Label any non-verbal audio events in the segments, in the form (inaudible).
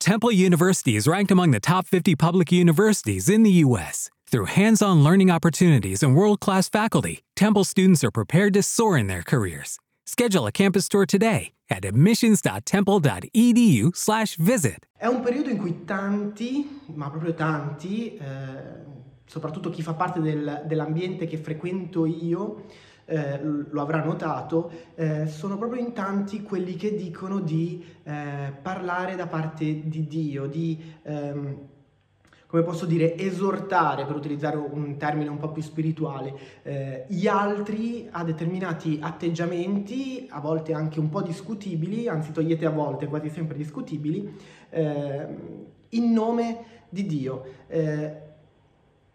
Temple University is ranked among the top 50 public universities in the U.S. Through hands on learning opportunities and world class faculty, Temple students are prepared to soar in their careers. Schedule a campus tour today at admissions.temple.edu/slash visit. È un periodo in cui tanti, ma proprio tanti, eh, soprattutto chi fa parte del, dell'ambiente che frequento io, eh, lo avrà notato, eh, sono proprio in tanti quelli che dicono di eh, parlare da parte di Dio, di, ehm, come posso dire, esortare, per utilizzare un termine un po' più spirituale, eh, gli altri a determinati atteggiamenti, a volte anche un po' discutibili, anzi togliete a volte, quasi sempre discutibili, ehm, in nome di Dio.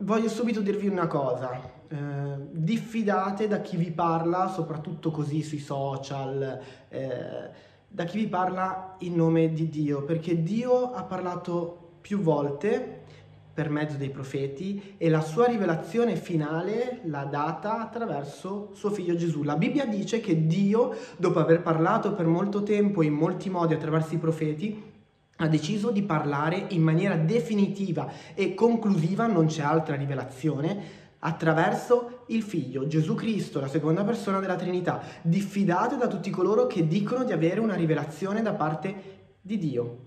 Voglio subito dirvi una cosa, eh, diffidate da chi vi parla, soprattutto così sui social, eh, da chi vi parla in nome di Dio, perché Dio ha parlato più volte per mezzo dei profeti e la sua rivelazione finale l'ha data attraverso suo figlio Gesù. La Bibbia dice che Dio, dopo aver parlato per molto tempo in molti modi attraverso i profeti, ha deciso di parlare in maniera definitiva e conclusiva, non c'è altra rivelazione, attraverso il Figlio, Gesù Cristo, la seconda persona della Trinità. Diffidate da tutti coloro che dicono di avere una rivelazione da parte di Dio.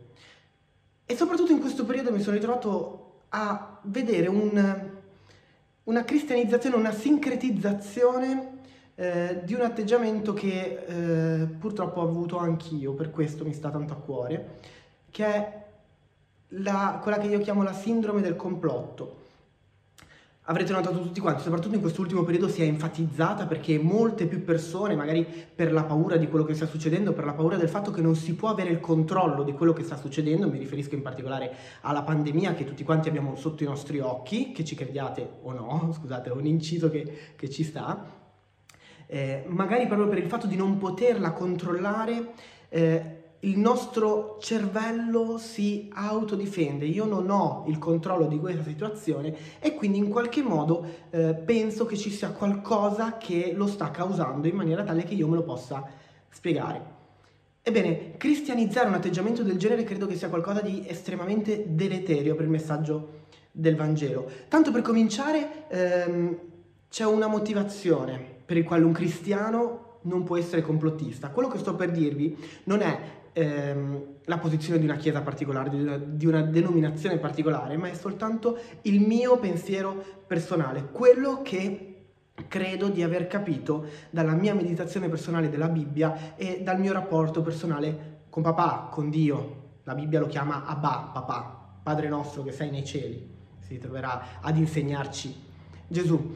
E soprattutto in questo periodo mi sono ritrovato a vedere un, una cristianizzazione, una sincretizzazione eh, di un atteggiamento che eh, purtroppo ho avuto anch'io, per questo mi sta tanto a cuore, che è la, quella che io chiamo la sindrome del complotto. Avrete notato tutti quanti, soprattutto in quest'ultimo periodo si è enfatizzata perché molte più persone, magari per la paura di quello che sta succedendo, per la paura del fatto che non si può avere il controllo di quello che sta succedendo, mi riferisco in particolare alla pandemia che tutti quanti abbiamo sotto i nostri occhi, che ci crediate o no, (laughs) scusate, è un inciso che, che ci sta, eh, magari proprio per il fatto di non poterla controllare, eh, il nostro cervello si autodifende, io non ho il controllo di questa situazione e quindi in qualche modo eh, penso che ci sia qualcosa che lo sta causando in maniera tale che io me lo possa spiegare. Ebbene, cristianizzare un atteggiamento del genere credo che sia qualcosa di estremamente deleterio per il messaggio del Vangelo. Tanto per cominciare ehm, c'è una motivazione per il quale un cristiano non può essere complottista. Quello che sto per dirvi non è ehm, la posizione di una chiesa particolare, di una, di una, denominazione particolare, ma è soltanto il mio pensiero personale, quello che credo di aver capito dalla mia meditazione personale della Bibbia e dal mio rapporto personale con papà, con Dio. La Bibbia lo chiama Abba, papà, Padre nostro che sei nei cieli. Si troverà ad insegnarci Gesù.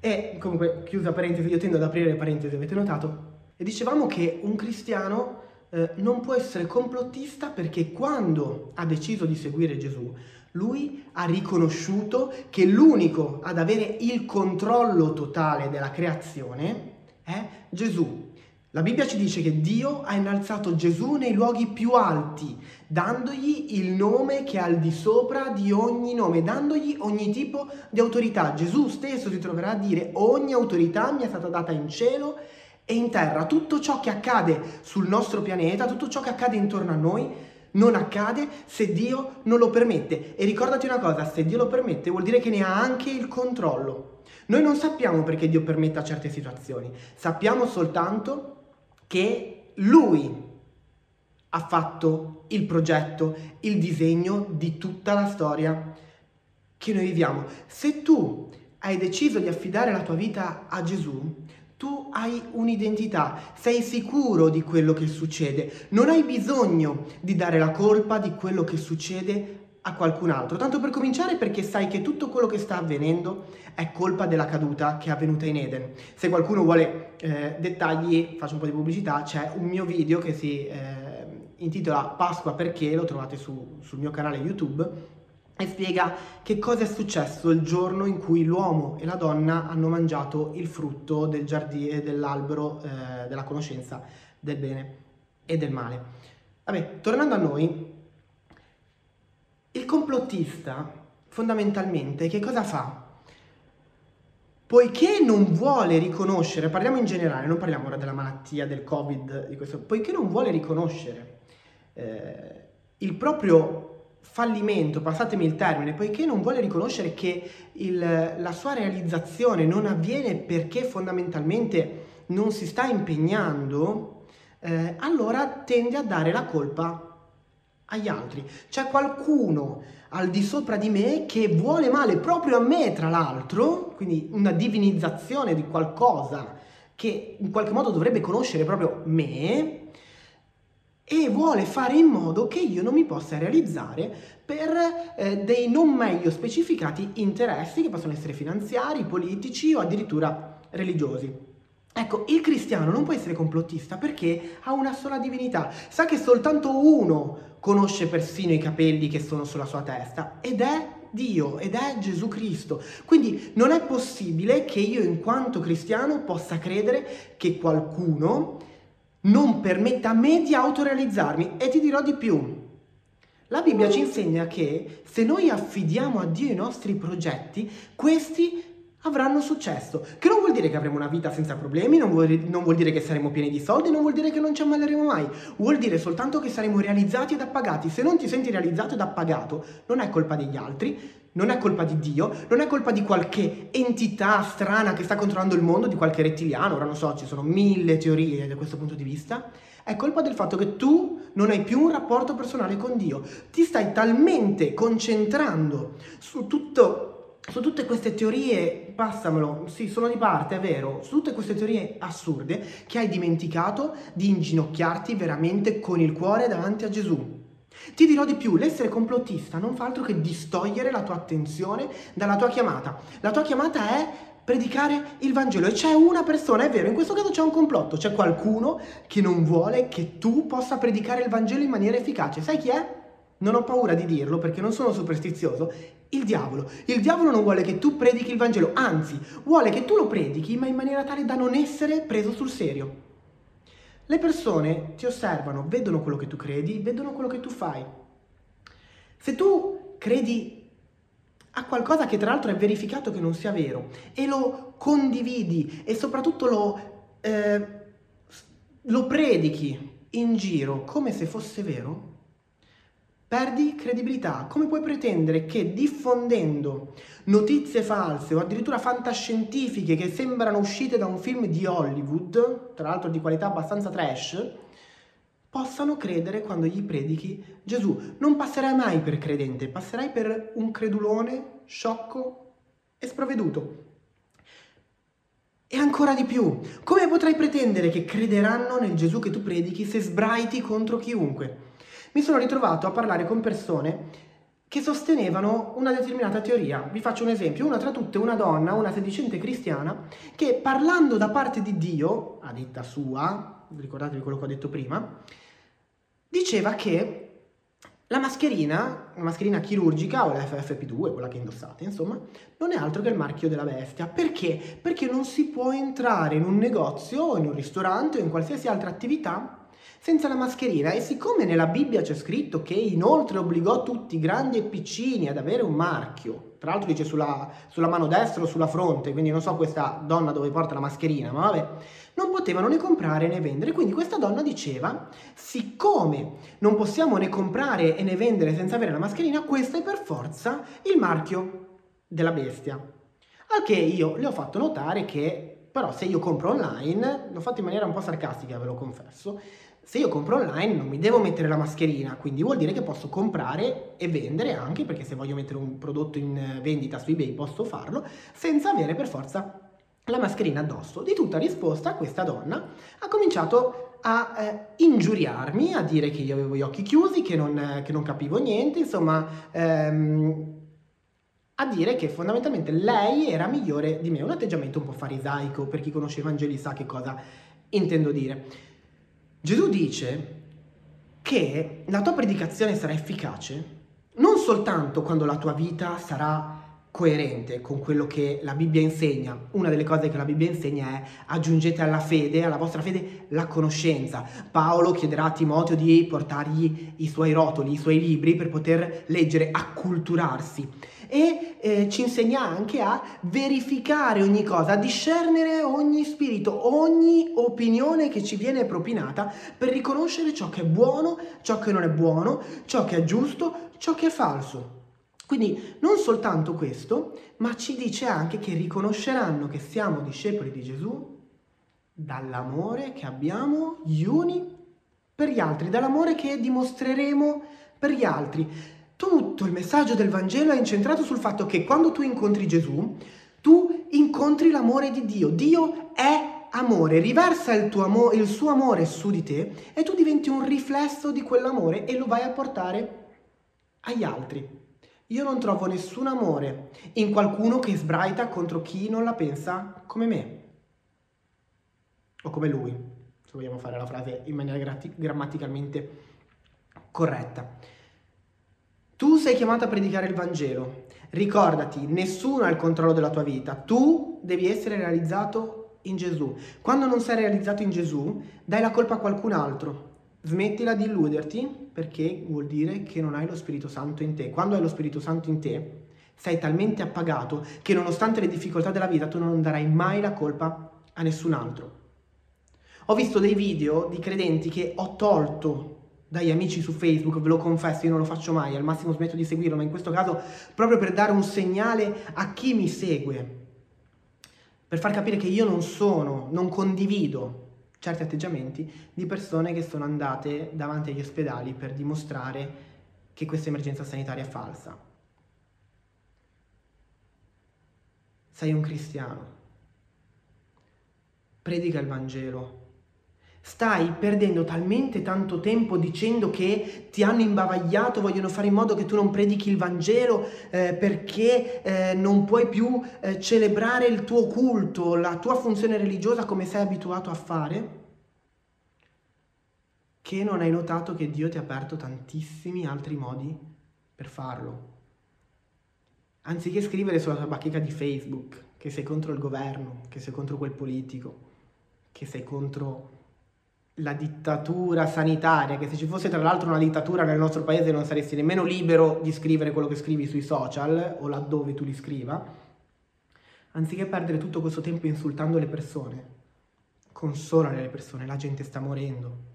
E comunque, chiusa parentesi, io tendo ad aprire le parentesi, avete notato? E dicevamo che un cristiano eh, non può essere complottista perché quando ha deciso di seguire Gesù, lui ha riconosciuto che l'unico ad avere il controllo totale della creazione è Gesù. La Bibbia ci dice che Dio ha innalzato Gesù nei luoghi più alti, dandogli il nome che è al di sopra di ogni nome, dandogli ogni tipo di autorità. Gesù stesso si troverà a dire ogni autorità mi è stata data in cielo e in terra. Tutto ciò che accade sul nostro pianeta, tutto ciò che accade intorno a noi, non accade se Dio non lo permette. E ricordati una cosa, se Dio lo permette vuol dire che ne ha anche il controllo. Noi non sappiamo perché Dio permetta certe situazioni, sappiamo soltanto che Lui ha fatto il progetto, il disegno di tutta la storia che noi viviamo. Se tu hai deciso di affidare la tua vita a Gesù, tu hai un'identità, sei sicuro di quello che succede, non hai bisogno di dare la colpa di quello che succede a qualcun altro. Tanto per cominciare perché sai che tutto quello che sta avvenendo è colpa della caduta che è avvenuta in Eden. Se qualcuno vuole eh, dettagli, faccio un po' di pubblicità, c'è un mio video che si... Eh, intitola Pasqua perché, lo trovate su, sul mio canale YouTube, e spiega che cosa è successo il giorno in cui l'uomo e la donna hanno mangiato il frutto del giardino dell'albero eh, della conoscenza del bene e del male. Vabbè, tornando a noi, il complottista fondamentalmente che cosa fa? Poiché non vuole riconoscere, parliamo in generale, non parliamo ora della malattia, del covid, di questo, poiché non vuole riconoscere eh, il proprio fallimento, passatemi il termine, poiché non vuole riconoscere che il, la sua realizzazione non avviene perché fondamentalmente non si sta impegnando, eh, allora tende a dare la colpa agli altri. C'è qualcuno al di sopra di me che vuole male proprio a me, tra l'altro, quindi una divinizzazione di qualcosa che in qualche modo dovrebbe conoscere proprio me, e vuole fare in modo che io non mi possa realizzare per eh, dei non meglio specificati interessi che possono essere finanziari, politici o addirittura religiosi. Ecco, il cristiano non può essere complottista perché ha una sola divinità, sa che soltanto uno conosce persino i capelli che sono sulla sua testa ed è Dio ed è Gesù Cristo. Quindi non è possibile che io in quanto cristiano possa credere che qualcuno non permetta a me di autorealizzarmi e ti dirò di più. La Bibbia ci insegna che se noi affidiamo a Dio i nostri progetti, questi avranno successo. Che non vuol dire che avremo una vita senza problemi, non vuol, non vuol, dire che saremo pieni di soldi, non vuol dire che non ci ammaleremo mai. Vuol dire soltanto che saremo realizzati ed appagati. Se non ti senti realizzato ed appagato, non è colpa degli altri, non è colpa di Dio, non è colpa di qualche entità strana che sta controllando il mondo, di qualche rettiliano, ora non so, ci sono mille teorie da questo punto di vista. È colpa del fatto che tu non hai più un rapporto personale con Dio. Ti stai talmente concentrando su tutto su tutte queste teorie, passamelo, sì, sono di parte, è vero, su tutte queste teorie assurde che hai dimenticato di inginocchiarti veramente con il cuore davanti a Gesù. Ti dirò di più, l'essere complottista non fa altro che distogliere la tua attenzione dalla tua chiamata. La tua chiamata è predicare il Vangelo e c'è una persona, è vero, in questo caso c'è un complotto, c'è qualcuno che non vuole che tu possa predicare il Vangelo in maniera efficace. Sai chi è? Non ho paura di dirlo perché non sono superstizioso. Il diavolo. Il diavolo non vuole che tu predichi il Vangelo, anzi, vuole che tu lo predichi, ma in maniera tale da non essere preso sul serio. Le persone ti osservano, vedono quello che tu credi, vedono quello che tu fai. Se tu credi a qualcosa che tra l'altro è verificato che non sia vero e lo condividi e soprattutto lo, eh, lo predichi in giro come se fosse vero, perdi credibilità. Come puoi pretendere che diffondendo notizie false o addirittura fantascientifiche che sembrano uscite da un film di Hollywood, tra l'altro di qualità abbastanza trash, possano credere quando gli predichi Gesù? Non passerai mai per credente, passerai per un credulone sciocco e sprovveduto. E ancora di più, come potrai pretendere che crederanno nel Gesù che tu predichi se sbraiti contro chiunque? Mi sono ritrovato a parlare con persone che sostenevano una determinata teoria. Vi faccio un esempio, una tra tutte una donna, una sedicente cristiana, che parlando da parte di Dio, a detta sua, ricordatevi quello che ho detto prima, diceva che la mascherina, la mascherina chirurgica o la FFP2, quella che indossate, insomma, non è altro che il marchio della bestia. Perché? Perché non si può entrare in un negozio in un ristorante o in qualsiasi altra attività senza la mascherina e siccome nella Bibbia c'è scritto che inoltre obbligò tutti, grandi e piccini, ad avere un marchio, tra l'altro dice sulla, sulla mano destra o sulla fronte, quindi non so questa donna dove porta la mascherina, ma vabbè, non potevano né comprare né vendere. Quindi questa donna diceva, siccome non possiamo né comprare né vendere senza avere la mascherina, questo è per forza il marchio della bestia. Al che io le ho fatto notare che, però se io compro online, l'ho fatto in maniera un po' sarcastica, ve lo confesso, se io compro online non mi devo mettere la mascherina, quindi vuol dire che posso comprare e vendere anche, perché se voglio mettere un prodotto in vendita su eBay posso farlo, senza avere per forza la mascherina addosso. Di tutta risposta questa donna ha cominciato a eh, ingiuriarmi, a dire che io avevo gli occhi chiusi, che non, che non capivo niente, insomma, ehm, a dire che fondamentalmente lei era migliore di me, un atteggiamento un po' farisaico, per chi conosce i Vangeli sa che cosa intendo dire. Gesù dice che la tua predicazione sarà efficace non soltanto quando la tua vita sarà coerente con quello che la Bibbia insegna. Una delle cose che la Bibbia insegna è aggiungete alla fede, alla vostra fede, la conoscenza. Paolo chiederà a Timoteo di portargli i suoi rotoli, i suoi libri per poter leggere, acculturarsi. E eh, ci insegna anche a verificare ogni cosa, a discernere ogni spirito, ogni opinione che ci viene propinata per riconoscere ciò che è buono, ciò che non è buono, ciò che è giusto, ciò che è falso. Quindi non soltanto questo, ma ci dice anche che riconosceranno che siamo discepoli di Gesù dall'amore che abbiamo gli uni per gli altri, dall'amore che dimostreremo per gli altri. Tutto il messaggio del Vangelo è incentrato sul fatto che quando tu incontri Gesù, tu incontri l'amore di Dio. Dio è amore, riversa il, amo- il suo amore su di te e tu diventi un riflesso di quell'amore e lo vai a portare agli altri. Io non trovo nessun amore in qualcuno che sbraita contro chi non la pensa come me. O come lui, se vogliamo fare la frase in maniera grammaticalmente corretta. Tu sei chiamato a predicare il Vangelo. Ricordati, nessuno ha il controllo della tua vita. Tu devi essere realizzato in Gesù. Quando non sei realizzato in Gesù, dai la colpa a qualcun altro. Smettila di illuderti perché vuol dire che non hai lo Spirito Santo in te. Quando hai lo Spirito Santo in te, sei talmente appagato che nonostante le difficoltà della vita tu non darai mai la colpa a nessun altro. Ho visto dei video di credenti che ho tolto dagli amici su Facebook, ve lo confesso, io non lo faccio mai, al massimo smetto di seguirlo, ma in questo caso proprio per dare un segnale a chi mi segue, per far capire che io non sono, non condivido certi atteggiamenti di persone che sono andate davanti agli ospedali per dimostrare che questa emergenza sanitaria è falsa. Sei un cristiano. Predica il Vangelo. Stai perdendo talmente tanto tempo dicendo che ti hanno imbavagliato, vogliono fare in modo che tu non predichi il Vangelo eh, perché eh, non puoi più eh, celebrare il tuo culto, la tua funzione religiosa come sei abituato a fare, che non hai notato che Dio ti ha aperto tantissimi altri modi per farlo. Anziché scrivere sulla tua bacheca di Facebook che sei contro il governo, che sei contro quel politico, che sei contro la dittatura sanitaria, che se ci fosse tra l'altro una dittatura nel nostro paese non saresti nemmeno libero di scrivere quello che scrivi sui social o laddove tu li scriva, anziché perdere tutto questo tempo insultando le persone, consola le persone, la gente sta morendo.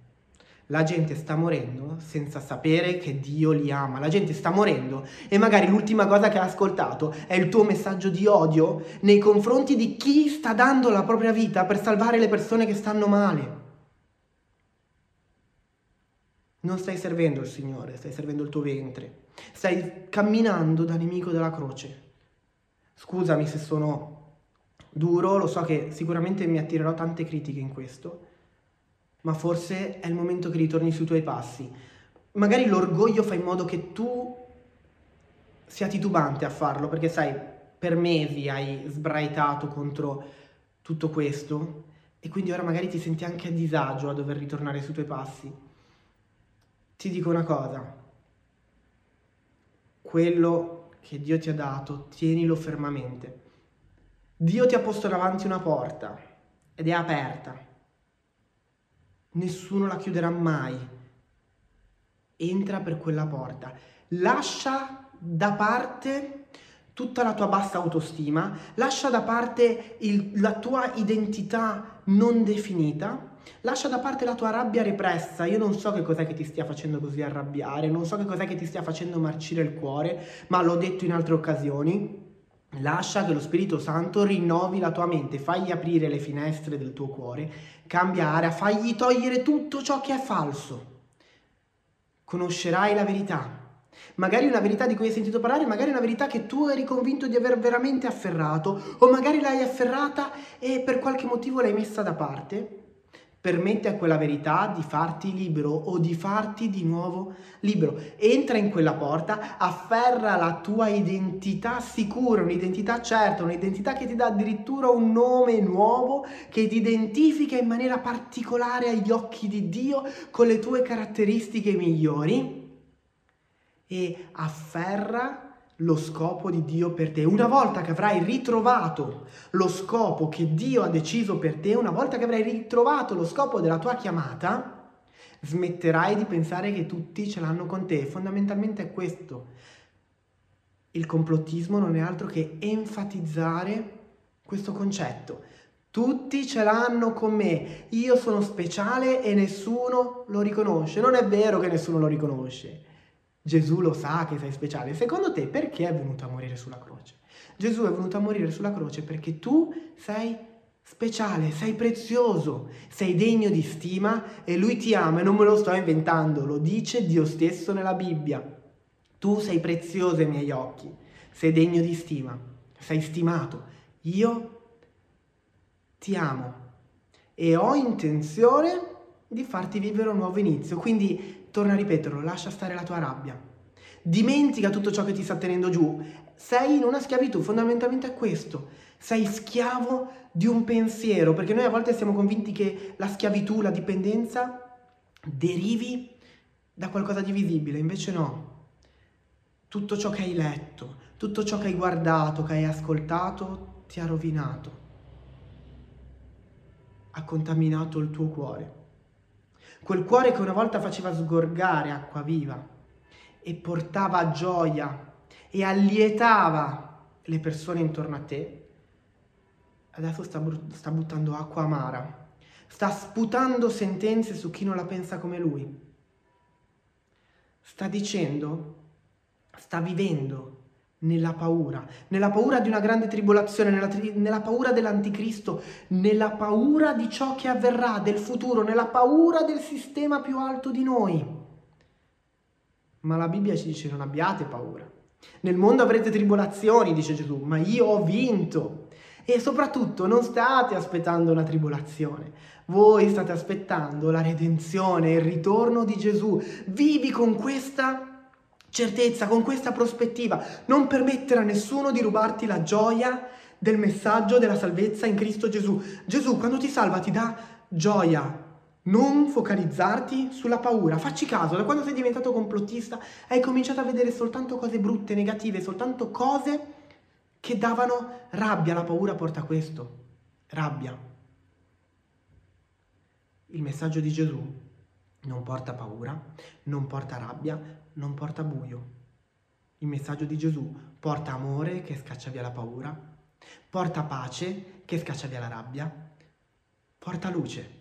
La gente sta morendo senza sapere che Dio li ama. La gente sta morendo e magari l'ultima cosa che ha ascoltato è il tuo messaggio di odio nei confronti di chi sta dando la propria vita per salvare le persone che stanno male. Non stai servendo il Signore, stai servendo il tuo ventre. Stai camminando da nemico della croce. Scusami se sono duro, lo so che sicuramente mi attirerò tante critiche in questo, ma forse è il momento che ritorni sui tuoi passi. Magari l'orgoglio fa in modo che tu sia titubante a farlo, perché sai, per mesi hai sbraitato contro tutto questo e quindi ora magari ti senti anche a disagio a dover ritornare sui tuoi passi ti dico una cosa, quello che Dio ti ha dato, tienilo fermamente. Dio ti ha posto davanti una porta ed è aperta. Nessuno la chiuderà mai. Entra per quella porta. Lascia da parte tutta la tua bassa autostima, lascia da parte il, la tua identità non definita Lascia da parte la tua rabbia repressa. Io non so che cos'è che ti stia facendo così arrabbiare, non so che cos'è che ti stia facendo marcire il cuore, ma l'ho detto in altre occasioni. Lascia che lo Spirito Santo rinnovi la tua mente, fagli aprire le finestre del tuo cuore, cambia area, fagli togliere tutto ciò che è falso. Conoscerai la verità. Magari una verità di cui hai sentito parlare, magari una verità che tu eri convinto di aver veramente afferrato, o magari l'hai afferrata e per qualche motivo l'hai messa da parte Permette a quella verità di farti libero o di farti di nuovo libero. Entra in quella porta, afferra la tua identità sicura, un'identità certa, un'identità che ti dà addirittura un nome nuovo, che ti identifica in maniera particolare agli occhi di Dio con le tue caratteristiche migliori e afferra lo scopo di Dio per te. Una volta che avrai ritrovato lo scopo che Dio ha deciso per te, una volta che avrai ritrovato lo scopo della tua chiamata, smetterai di pensare che tutti ce l'hanno con te. Fondamentalmente è questo. Il complottismo non è altro che enfatizzare questo concetto. Tutti ce l'hanno con me, io sono speciale e nessuno lo riconosce. Non è vero che nessuno lo riconosce. Gesù lo sa che sei speciale. Secondo te perché è venuto a morire sulla croce? Gesù è venuto a morire sulla croce perché tu sei speciale, sei prezioso, sei degno di stima e lui ti ama e non me lo sto inventando, lo dice Dio stesso nella Bibbia. Tu sei prezioso ai miei occhi, sei degno di stima, sei stimato. Io ti amo e ho intenzione di farti vivere un nuovo inizio. Quindi torna a ripeterlo, lascia stare la tua rabbia. Dimentica tutto ciò che ti sta tenendo giù. Sei in una schiavitù, fondamentalmente è questo. Sei schiavo di un pensiero, perché noi a volte siamo convinti che la schiavitù, la dipendenza derivi da qualcosa di visibile, invece no. Tutto ciò che hai letto, tutto ciò che hai guardato, che hai ascoltato, ti ha rovinato. Ha contaminato il tuo cuore quel cuore che una volta faceva sgorgare acqua viva e portava gioia e allietava le persone intorno a te, adesso sta, sta buttando acqua amara, sta sputando sentenze su chi non la pensa come lui. Sta dicendo, sta vivendo nella paura, nella paura di una grande tribolazione, nella, tri- nella, paura dell'anticristo, nella paura di ciò che avverrà, del futuro, nella paura del sistema più alto di noi. Ma la Bibbia ci dice non abbiate paura. Nel mondo avrete tribolazioni, dice Gesù, ma io ho vinto. E soprattutto non state aspettando una tribolazione, voi state aspettando la redenzione, il ritorno di Gesù. Vivi con questa certezza, con questa prospettiva, non permettere a nessuno di rubarti la gioia del messaggio della salvezza in Cristo Gesù. Gesù quando ti salva ti dà gioia, non focalizzarti sulla paura. Facci caso, da quando sei diventato complottista hai cominciato a vedere soltanto cose brutte, negative, soltanto cose che davano rabbia. La paura porta questo, rabbia. Il messaggio di Gesù non porta paura, non porta rabbia, non porta buio. Il messaggio di Gesù porta amore che scaccia via la paura, porta pace che scaccia via la rabbia, porta luce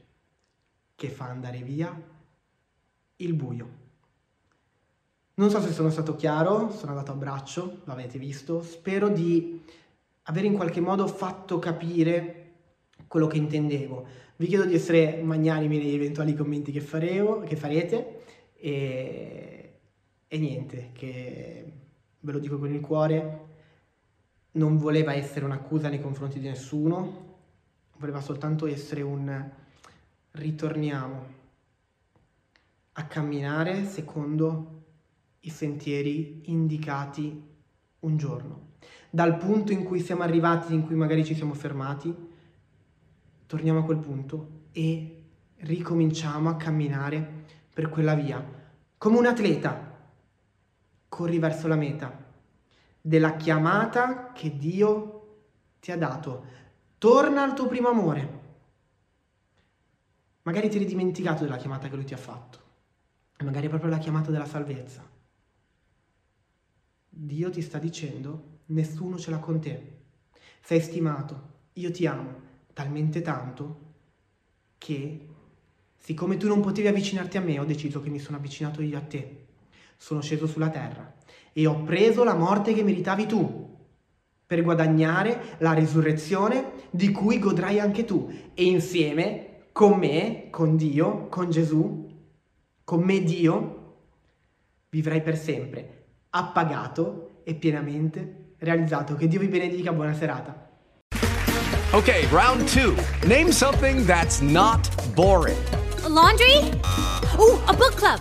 che fa andare via il buio. Non so se sono stato chiaro, sono andato a braccio, l'avete visto, spero di aver in qualche modo fatto capire quello che intendevo. Vi chiedo di essere magnanimi negli eventuali commenti che, fareo, che farete e, e niente, che ve lo dico con il cuore, non voleva essere un'accusa nei confronti di nessuno, voleva soltanto essere un ritorniamo a camminare secondo i sentieri indicati un giorno. Dal punto in cui siamo arrivati, in cui magari ci siamo fermati, torniamo a quel punto e ricominciamo a camminare per quella via. Come un atleta, corri verso la meta della chiamata che Dio ti ha dato. Torna al tuo primo amore. Magari ti eri dimenticato della chiamata che Lui ti ha fatto. Magari è proprio la chiamata della salvezza. Dio ti sta dicendo, nessuno ce l'ha con te. Sei stimato, io ti amo talmente tanto che, siccome tu non potevi avvicinarti a me, ho deciso che mi sono avvicinato io a te. Sono sceso sulla terra e ho preso la morte che meritavi tu per guadagnare la risurrezione di cui godrai anche tu. E insieme, con me, con Dio, con Gesù, con me Dio, vivrai per sempre, appagato e pienamente realizzato. Che Dio vi benedica, buona serata. Okay, round two. Name something that's not boring. A laundry? Ooh, a book club.